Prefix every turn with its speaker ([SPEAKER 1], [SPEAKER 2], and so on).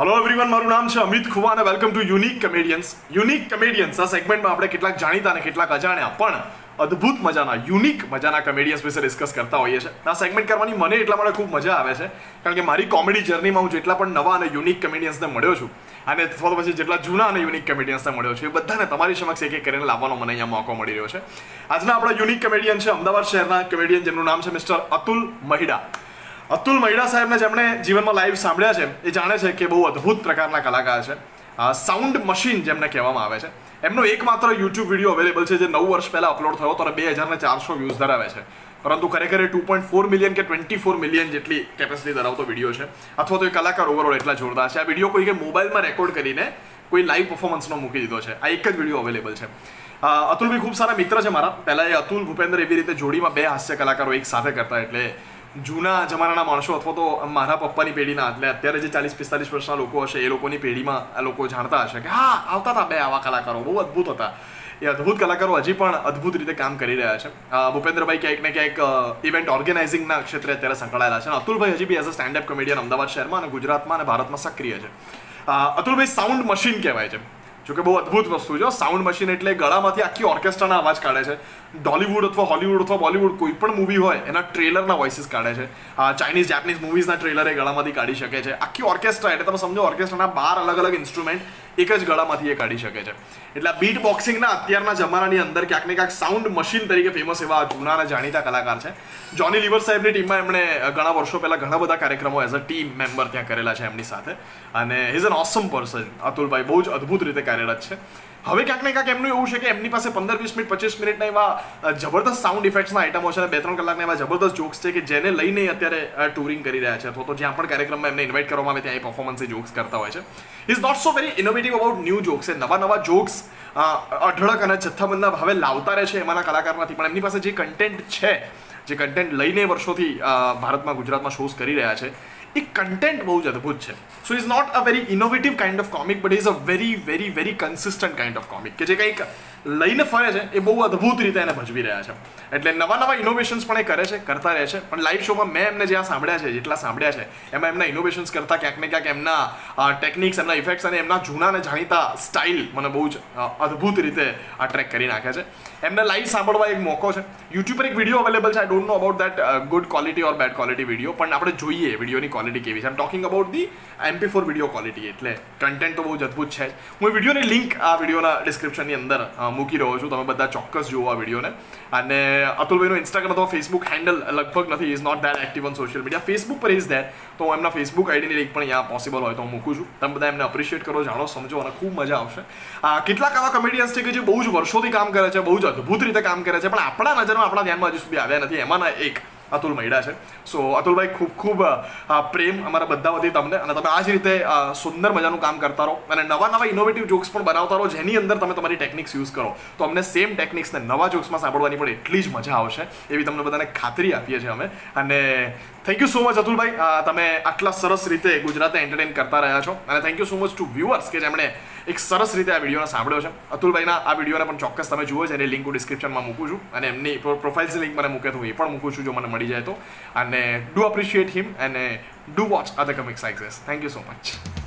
[SPEAKER 1] Hello everyone મારું નામ છે અમિત ખુવા અને welcome to unique comedians unique comedians આ સેગમેન્ટમાં આપણે કેટલાક જાણીતા અને કેટલાક અજાણ્યા પણ અદ્ભુત મજાના યુનિક મજાના કમેડિયન્સ વિશે ડિસ્કસ કરતા હોઈએ છીએ. આ સેગમેન્ટ કરવાની મને એટલા માટે ખૂબ મજા આવે છે, કારણ કે મારી કોમેડી જર્નીમાં હું જેટલા પણ નવા અને યુનિક કમેડિયન્સને મળ્યો છું, અને અથવા પછી જેટલા જૂના અને યુનિક કમેડિયન્સને મળ્યો છું, એ બધાને તમારી સમક્ષ એક એક કરીને લાવવાનો મને અહીંયા મોકો મળી રહ્યો છે. આજના આપણા યુનિક કમેડિયન છે અમદાવાદ શહેરના કમેડિયન જેમનું નામ છે મિસ્ટર અતુલ મહિડા. અતુલ મહિડા સાહેબને જેમણે જીવનમાં લાઈવ સાંભળ્યા છે. એ જાણે છે કે બહુ અદ્ભુત પ્રકારના કલાકાર છે. સાઉન્ડ મશીન જેમને કહેવામાં આવે છે. એમનો એકમાત્ર યુટ્યુબ વીડિયો અવેલેબલ છે, જે નવ વર્ષ પહેલાં અપલોડ થયો હતો અને બે હજાર ને ચારસો વ્યૂઝ ધરાવે છે. પરંતુ ખરેખર ટુ પોઈન્ટ ફોર મિલિયન કે ટ્વેન્ટી ફોર મિલિયન જેટલી કેપેસિટી ધરાવતો વીડિયો છે. અથવા તો એ કલાકાર ઓવરઓલ એટલા જોરદાર છે. આ વીડિયો કોઈ કે મોબાઈલમાં રેકોર્ડ કરીને કોઈ લાઈવ પરફોર્મન્સનો મૂકી દીધો છે. આ એક જ વીડિયો અવેલેબલ છે. અતુલ બી ખૂબ સારા મિત્ર છે મારા. પહેલાં એ અતુલ ભૂપેન્દ્ર એવી રીતે જોડીમાં બે હાસ્ય કલાકારો એક સાથે કરતા, એટલે જૂના જમાનાના માણસો અથવા તો મારા પપ્પાની પેઢીના, એટલે અત્યારે જે ચાલીસ પિસ્તાલીસ વર્ષના લોકો હશે, એ લોકોની પેઢીમાં આ લોકો જાણતા હશે કે, હા, આવતા હતા બે આવા કલાકારો, બહુ અદ્ભુત હતા. એ અદ્ભુત કલાકારો હજી પણ અદ્ભુત રીતે કામ કરી રહ્યા છે. ભૂપેન્દ્રભાઈ ક્યાંક ને ક્યાંક ઇવેન્ટ ઓર્ગેનાઇઝિંગના ક્ષેત્રે અત્યારે સંકળાયેલા છે અને અતુલભાઈ હજી be as a standup comedian Ahmedabad શહેરમાં અને ગુજરાતમાં અને ભારતમાં સક્રિય છે. અતુલભાઈ સાઉન્ડ મશીન કહેવાય છે. જોકે બહુ અદ્ભુત વસ્તુ છે. સાઉન્ડ મશીન એટલે ગળામાંથી આખી ઓર્કેસ્ટ્રાના અવાજ કાઢે છે. ડોલીવુડ અથવા હોલીવુડ અથવા બોલીવુડ કોઈ પણ મૂવી હોય, એના ટ્રેલરના વોઇસીસ કાઢે છે. ચાઇનીઝ જેપનીઝ મૂવીઝના ટ્રેલર એ ગળામાંથી કાઢી શકે છે. આખી ઓર્કેસ્ટ્રા એટલે તમે સમજો ઓર્કેસ્ટ્રાના બાર અલગ અલગ ઇન્સ્ટ્રુમેન્ટ એક જ ગળામાંથી એ કાઢી શકે છે. એટલે બીટ બોક્સિંગના અત્યારના જમાનાની અંદર ક્યાંક ને ક્યાંક સાઉન્ડ મશીન તરીકે ફેમસ એવા જૂના અને જાણીતા કલાકાર છે. જોની લિવર સાહેબની ટીમમાં એમણે ઘણા વર્ષો પહેલાં ઘણા બધા કાર્યક્રમો એઝ અ ટીમ મેમ્બર ત્યાં કરેલા છે એમની સાથે. અને is an awesome person Atulbhai બહુ જ અદ્ભુત રીતે કાર્યરત છે. હવે ક્યાંક ને ક્યાંક એમનું એવું છે કે એમની પાસે પંદર, વીસ મિનિટ, પચીસ મિનિટના એવા જબરદસ્ત સાઉન્ડ ઇફેક્ટ્સના આઇટમો છે અને બે ત્રણ કલાકના એવા જબરદસ્ત જોક્સ છે કે જેને લઈને અત્યારે ટુરિંગ કરી રહ્યા છે. અથવા તો જ્યાં પણ કાર્યક્રમમાં એમને ઇન્વાઇટ કરવામાં આવે ત્યાં એ પરફોર્મન્સ જોક્સ કરતા હોય છે. Is not so very innovative about new jokes એ નવા નવા જોક્સ અઢળક અને જથ્થાબંધના ભાવે લાવતા રહે છે એમાંના કલાકાર નથી પણ એમની પાસે જે કન્ટેન્ટ છે, જે કન્ટેન્ટ લઈને વર્ષોથી ભારતમાં, ગુજરાતમાં શોઝ કરી રહ્યા છે એ કન્ટેન્ટ બહુ જ અદ્ભુત છે so is not a very innovative kind of comic but is a very very very consistent kind of comic કે જે કંઈક લઈને ફરે છે, એ બહુ અદ્ભુત રીતે એને ભજવી રહ્યા છે. એટલે નવા નવા ઇનોવેશન્સ પણ એ કરે છે, કરતા રહે છે. પણ લાઈવ શોમાં મેં એમને જ્યાં સાંભળ્યા છે, જેટલા સાંભળ્યા છે, એમાં એમના ઇનોવેશન્સ કરતા ક્યાંક ને ક્યાંક એમના ટેકનિક્સ એમના ઇફેક્ટ્સ અને એમના જૂના અને જાણીતા સ્ટાઇલ મને બહુ જ અદ્ભુત રીતે આ ટ્રેક કરી નાખે છે. એમને લાઈવ સાંભળવા એક મોકો છે. યુટ્યુબ પર એક વીડિયો અવેલેબલ છે I don't know about that good quality or bad quality video પણ આપણે જોઈએ વિડીયોની ક્વોલિટી કેવી છે. આમ talking about the MP four video quality એટલે કન્ટેન્ટ તો બહુ જ અદ્ભુત છે હું વિડીયોની લિંક આ વિડીયોના ડિસ્ક્રિપ્શનની અંદર મૂકી રહ્યો છું. તમે બધા ચોક્કસ જુઓ આ વિડીયોને અને અતુલભાઈનો ઇન્સ્ટાગ્રામ અથવા ફેસબુક હેન્ડલ લગભગ નથી. Is not that active on social media Facebook પર ઇઝ દેટ તો હું એમના ફેસબુક આઈડીની લિંક પણ અહીંયા પોસિબલ હોય તો હું મૂકું છું. તમે બધા એમને અપ્રિશિએટ કરો, જાણો, સમજો અને ખૂબ મજા આવશે. કેટલાક આવા કોમેડિયન્સ છે કે જે બહુ જ વર્ષોથી કામ કરે છે, બહુ જ અદ્ભુત રીતે કામ કરે છે, પણ આપણા નજરમાં આપણા ધ્યાનમાં હજુ સુધી આવ્યા નથી. એમાંના એક અતુલ મહિડા છે. સો અતુલભાઈ, ખૂબ ખૂબ પ્રેમ અમારા બધા વતી તમને અને તમે આ જ રીતે સુંદર મજાનું કામ કરતા રહો અને નવા નવા ઇનોવેટિવ જોક્સ પણ બનાવતા રહો, જેની અંદર તમે તમારી ટેકનિક્સ યુઝ કરો. તો અમને સેમ ટેકનિક્સને નવા જોક્સમાં સાંભળવાની પણ એટલી જ મજા આવશે, એવી તમને બધાને ખાતરી આપીએ છીએ અમે. અને thank you so much Atulbhai. તમે આટલા સરસ રીતે ગુજરાતને એન્ટરટેન કરતા રહ્યા છો. અને thank you so much to viewers કે જેમણે એક સરસ રીતે આ વિડીયોને સાંભળ્યો છે. અતુલભાઈના આ વિડીયોને પણ ચોક્કસ તમે જુઓ જેની લિંક હું ડિસ્ક્રિપ્શનમાં મૂકું છું અને એમની પ્રોફાઇલ્સની લિંક મને મૂકે તો એ પણ મૂકું છું જો મને મળી જાય તો. અને ડુ અપ્રિશિએટ હિમ અને do watch other comic sizes thank you so much